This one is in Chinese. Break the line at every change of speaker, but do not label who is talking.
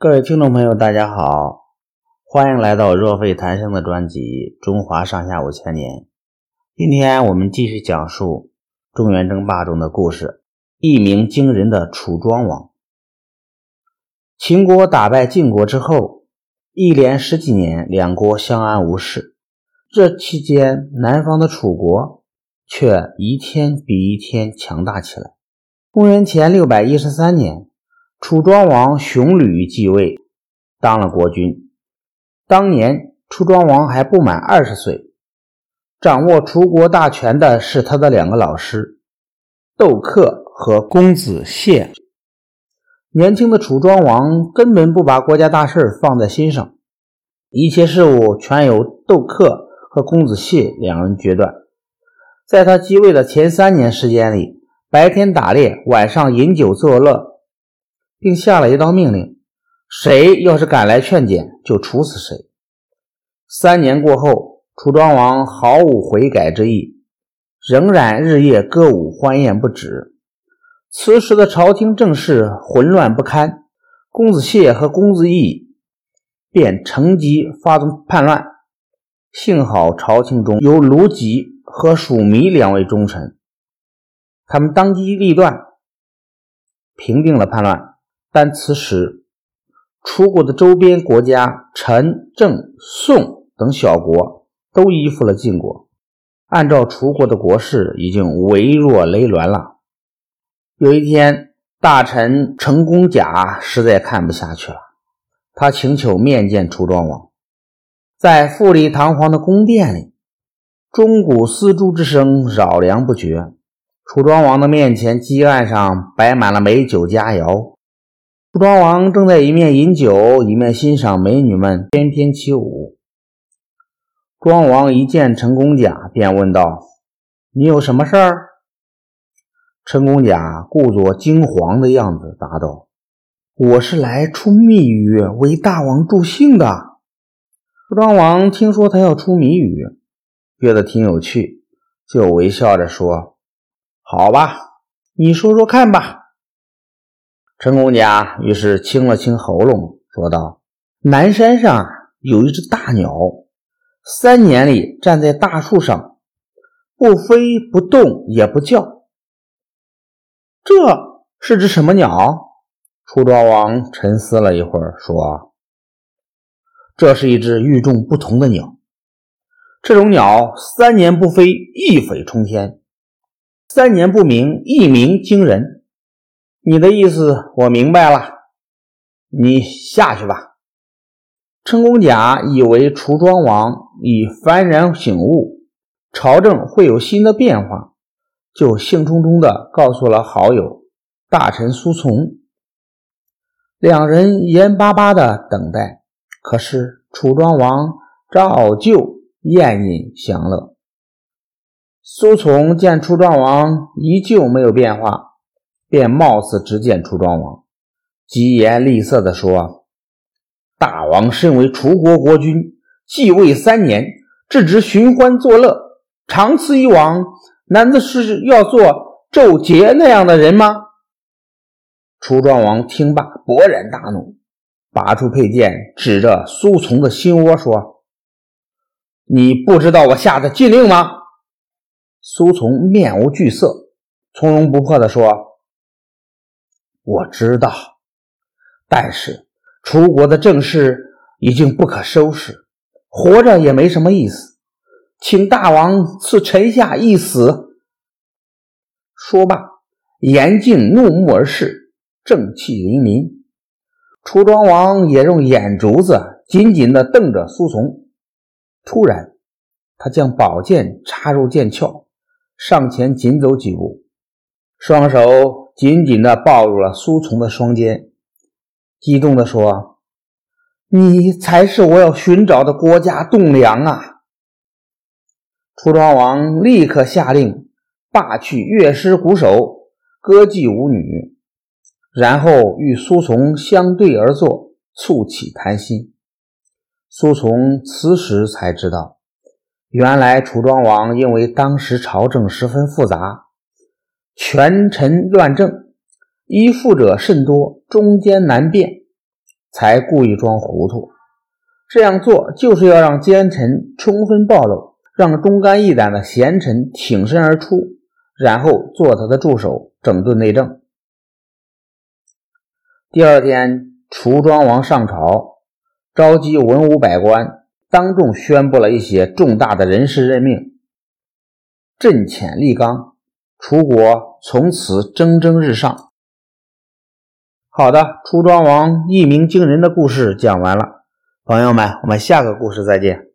各位听众朋友，大家好，欢迎来到若非谈生的专辑《中华上下五千年》。今天我们继续讲述中原争霸中的故事。一鸣惊人的楚庄王。秦国打败晋国之后，一连十几年，两国相安无事。这期间，南方的楚国却一天比一天强大起来。公元前六百一十三年。楚庄王熊吕继位，当了国君。当年楚庄王还不满二十岁，掌握楚国大权的是他的两个老师窦克和公子燮。年轻的楚庄王根本不把国家大事放在心上，一切事务全由窦克和公子燮两人决断。在他继位的前三年时间里，白天打猎，晚上饮酒作乐。并下了一道命令：谁要是敢来劝谏，就处死谁。三年过后，楚庄王毫无悔改之意，仍然日夜歌舞欢宴不止。此时的朝廷政事混乱不堪，公子燮和公子义便乘机发动叛乱。幸好朝廷中有卢吉和蜀弥两位忠臣，他们当机立断，平定了叛乱。但此时，楚国的周边国家陈、郑、宋等小国都依附了晋国。按照楚国的国势，已经微弱羸卵了。有一天，大臣陈公甲实在看不下去了，他请求面见楚庄王。在富丽堂皇的宫殿里，钟鼓丝竹之声绕梁不绝。楚庄王的面前，鸡案上摆满了美酒佳肴。楚庄王正在一面饮酒，一面欣赏美女们翩翩起舞。庄王一见陈公甲，便问道：“你有什么事儿？”陈公甲故作惊惶的样子，答道：“我是来出密语，为大王助兴的。”楚庄王听说他要出谜语，觉得挺有趣，就微笑着说：“好吧，你说说看吧。”陈公家于是清了清喉咙，说道：“南山上有一只大鸟，三年里站在大树上，不飞不动也不叫。这是只什么鸟？”楚庄王沉思了一会儿，说：“这是一只与众不同的鸟。这种鸟三年不飞，一飞冲天；三年不鸣，一鸣惊人。”你的意思我明白了，你下去吧。陈公甲以为楚庄王已幡然醒悟，朝政会有新的变化，就兴冲冲地告诉了好友大臣苏从。两人眼巴巴地等待，可是楚庄王照旧宴饮享乐。苏从见楚庄王依旧没有变化。便冒死直谏楚庄王，疾言厉色地说：“大王身为楚国国君，继位三年，只知寻欢作乐，长此以往，难道是要做纣节那样的人吗？”楚庄王听罢，勃然大怒，拔出佩剑，指着苏从的心窝说：“你不知道我下的禁令吗？”苏从面无惧色，从容不迫地说。我知道，但是楚国的政事已经不可收拾，活着也没什么意思，请大王赐臣下一死。说罢，严禁怒目而视，正气凛凛。楚庄王也用眼珠子紧紧地瞪着苏从。突然，他将宝剑插入剑鞘，上前紧走几步，双手。紧紧地抱住了苏从的双肩，激动地说：“你才是我要寻找的国家栋梁啊！”楚庄王立刻下令罢去乐师鼓手，歌妓舞女，然后与苏从相对而坐，促起谈心。苏从此时才知道，原来楚庄王因为当时朝政十分复杂。权臣乱政，依附者甚多，中间难辨。才故意装糊涂。这样做就是要让奸臣充分暴露，让忠肝义胆的贤臣挺身而出，然后做他的助手，整顿内政。第二天，楚庄王上朝，召集文武百官，当众宣布了一些重大的人事任命，朕遣立纲，楚国从此蒸蒸日上。好的，楚庄王一鸣惊人的故事讲完了，朋友们，我们下个故事再见。